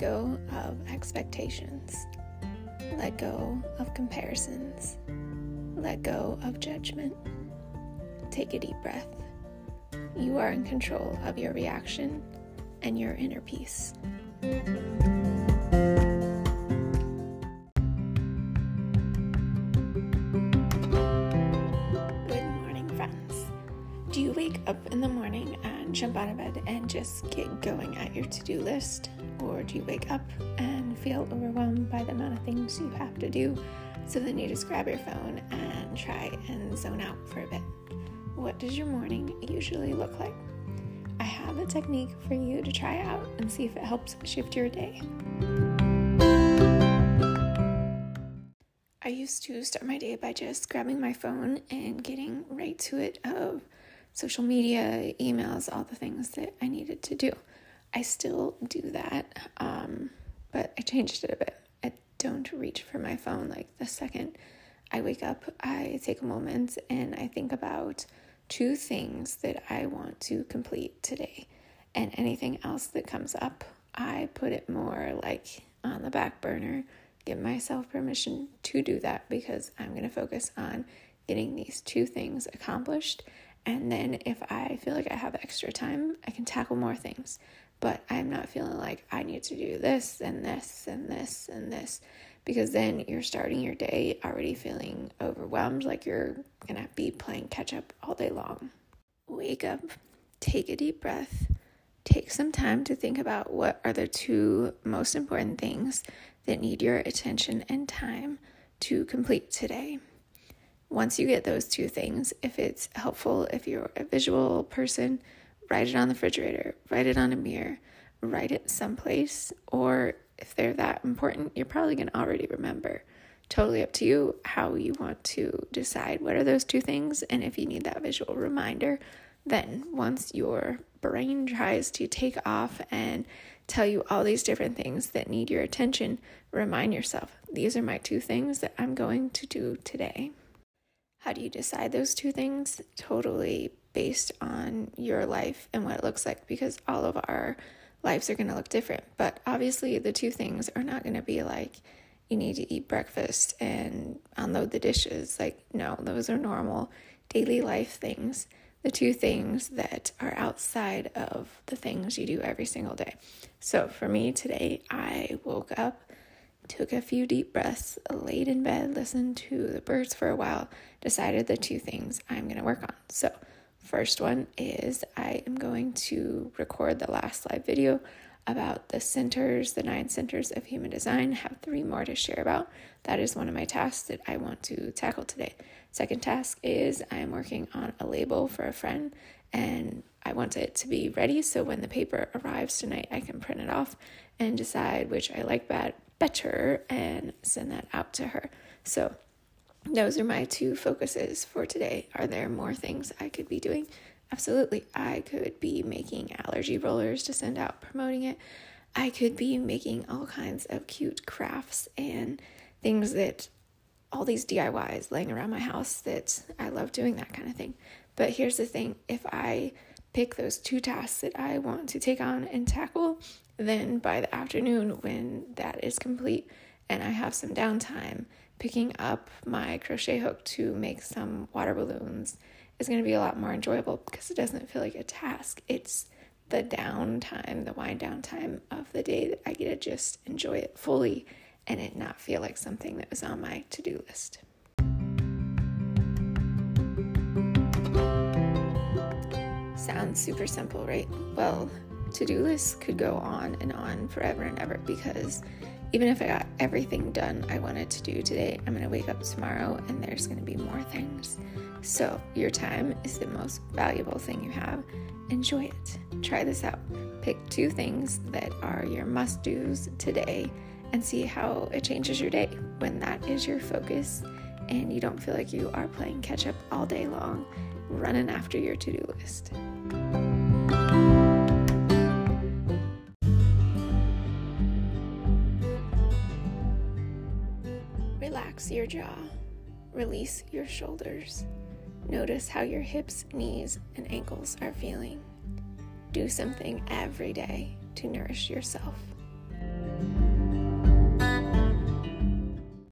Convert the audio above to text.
go of expectations. Let go of comparisons. Let go of judgment. Take a deep breath. You are in control of your reaction and your inner peace. Wake up in the morning and jump out of bed and just get going at your to do list? Or do you wake up and feel overwhelmed by the amount of things you have to do? So then you just grab your phone and try and zone out for a bit. What does your morning usually look like? I have a technique for you to try out and see if it helps shift your day. I used to start my day by just grabbing my phone and getting right to it of social media, emails, all the things that I needed to do. I still do that, um, but I changed it a bit. I don't reach for my phone like the second I wake up. I take a moment and I think about two things that I want to complete today. And anything else that comes up, I put it more like on the back burner give myself permission to do that because I'm going to focus on getting these two things accomplished. And then if I feel like I have extra time, I can tackle more things. But I'm not feeling like I need to do this and this and this and this because then you're starting your day already feeling overwhelmed, like you're to be playing catch up all day long. Wake up, take a deep breath, take some time to think about what are the two most important things that need your attention and time to complete today. Once you get those two things, if it's helpful, if you're a visual person, write it on the refrigerator, write it on a mirror, write it someplace, or if they're that important, you're probably going to already remember. Totally up to you how you want to decide what are those two things. And if you need that visual reminder, then once your brain tries to take off and tell you all these different things that need your attention, remind yourself these are my two things that I'm going to do today. How do you decide those two things? Totally based on your life and what it looks like because all of our lives are going to look different. But obviously, the two things are not going to be like you need to eat breakfast and unload the dishes. Like, no, those are normal daily life things the two things that are outside of the things you do every single day. So for me today, I woke up, took a few deep breaths, laid in bed, listened to the birds for a while, decided the two things I'm going to work on. So, first one is I am going to record the last live video about the centers, the nine centers of human design. I have three more to share about. That is one of my tasks that I want to tackle today. Second task is I am working on a label for a friend and I want it to be ready so when the paper arrives tonight, I can print it off and decide which I like bad, better and send that out to her. So, those are my two focuses for today. Are there more things I could be doing? Absolutely. I could be making allergy rollers to send out promoting it. I could be making all kinds of cute crafts and things that all these DIYs laying around my house that I love doing that kind of thing. But here's the thing if I pick those two tasks that I want to take on and tackle, then by the afternoon, when that is complete and I have some downtime, picking up my crochet hook to make some water balloons is going to be a lot more enjoyable because it doesn't feel like a task. It's the downtime, the wind down time of the day that I get to just enjoy it fully and it not feel like something that was on my to do list. Sounds super simple, right? Well, to do lists could go on and on forever and ever because even if I got everything done I wanted to do today, I'm going to wake up tomorrow and there's going to be more things. So, your time is the most valuable thing you have. Enjoy it. Try this out. Pick two things that are your must do's today and see how it changes your day when that is your focus and you don't feel like you are playing catch up all day long, running after your to do list. Relax your jaw, release your shoulders. Notice how your hips, knees, and ankles are feeling. Do something every day to nourish yourself. you.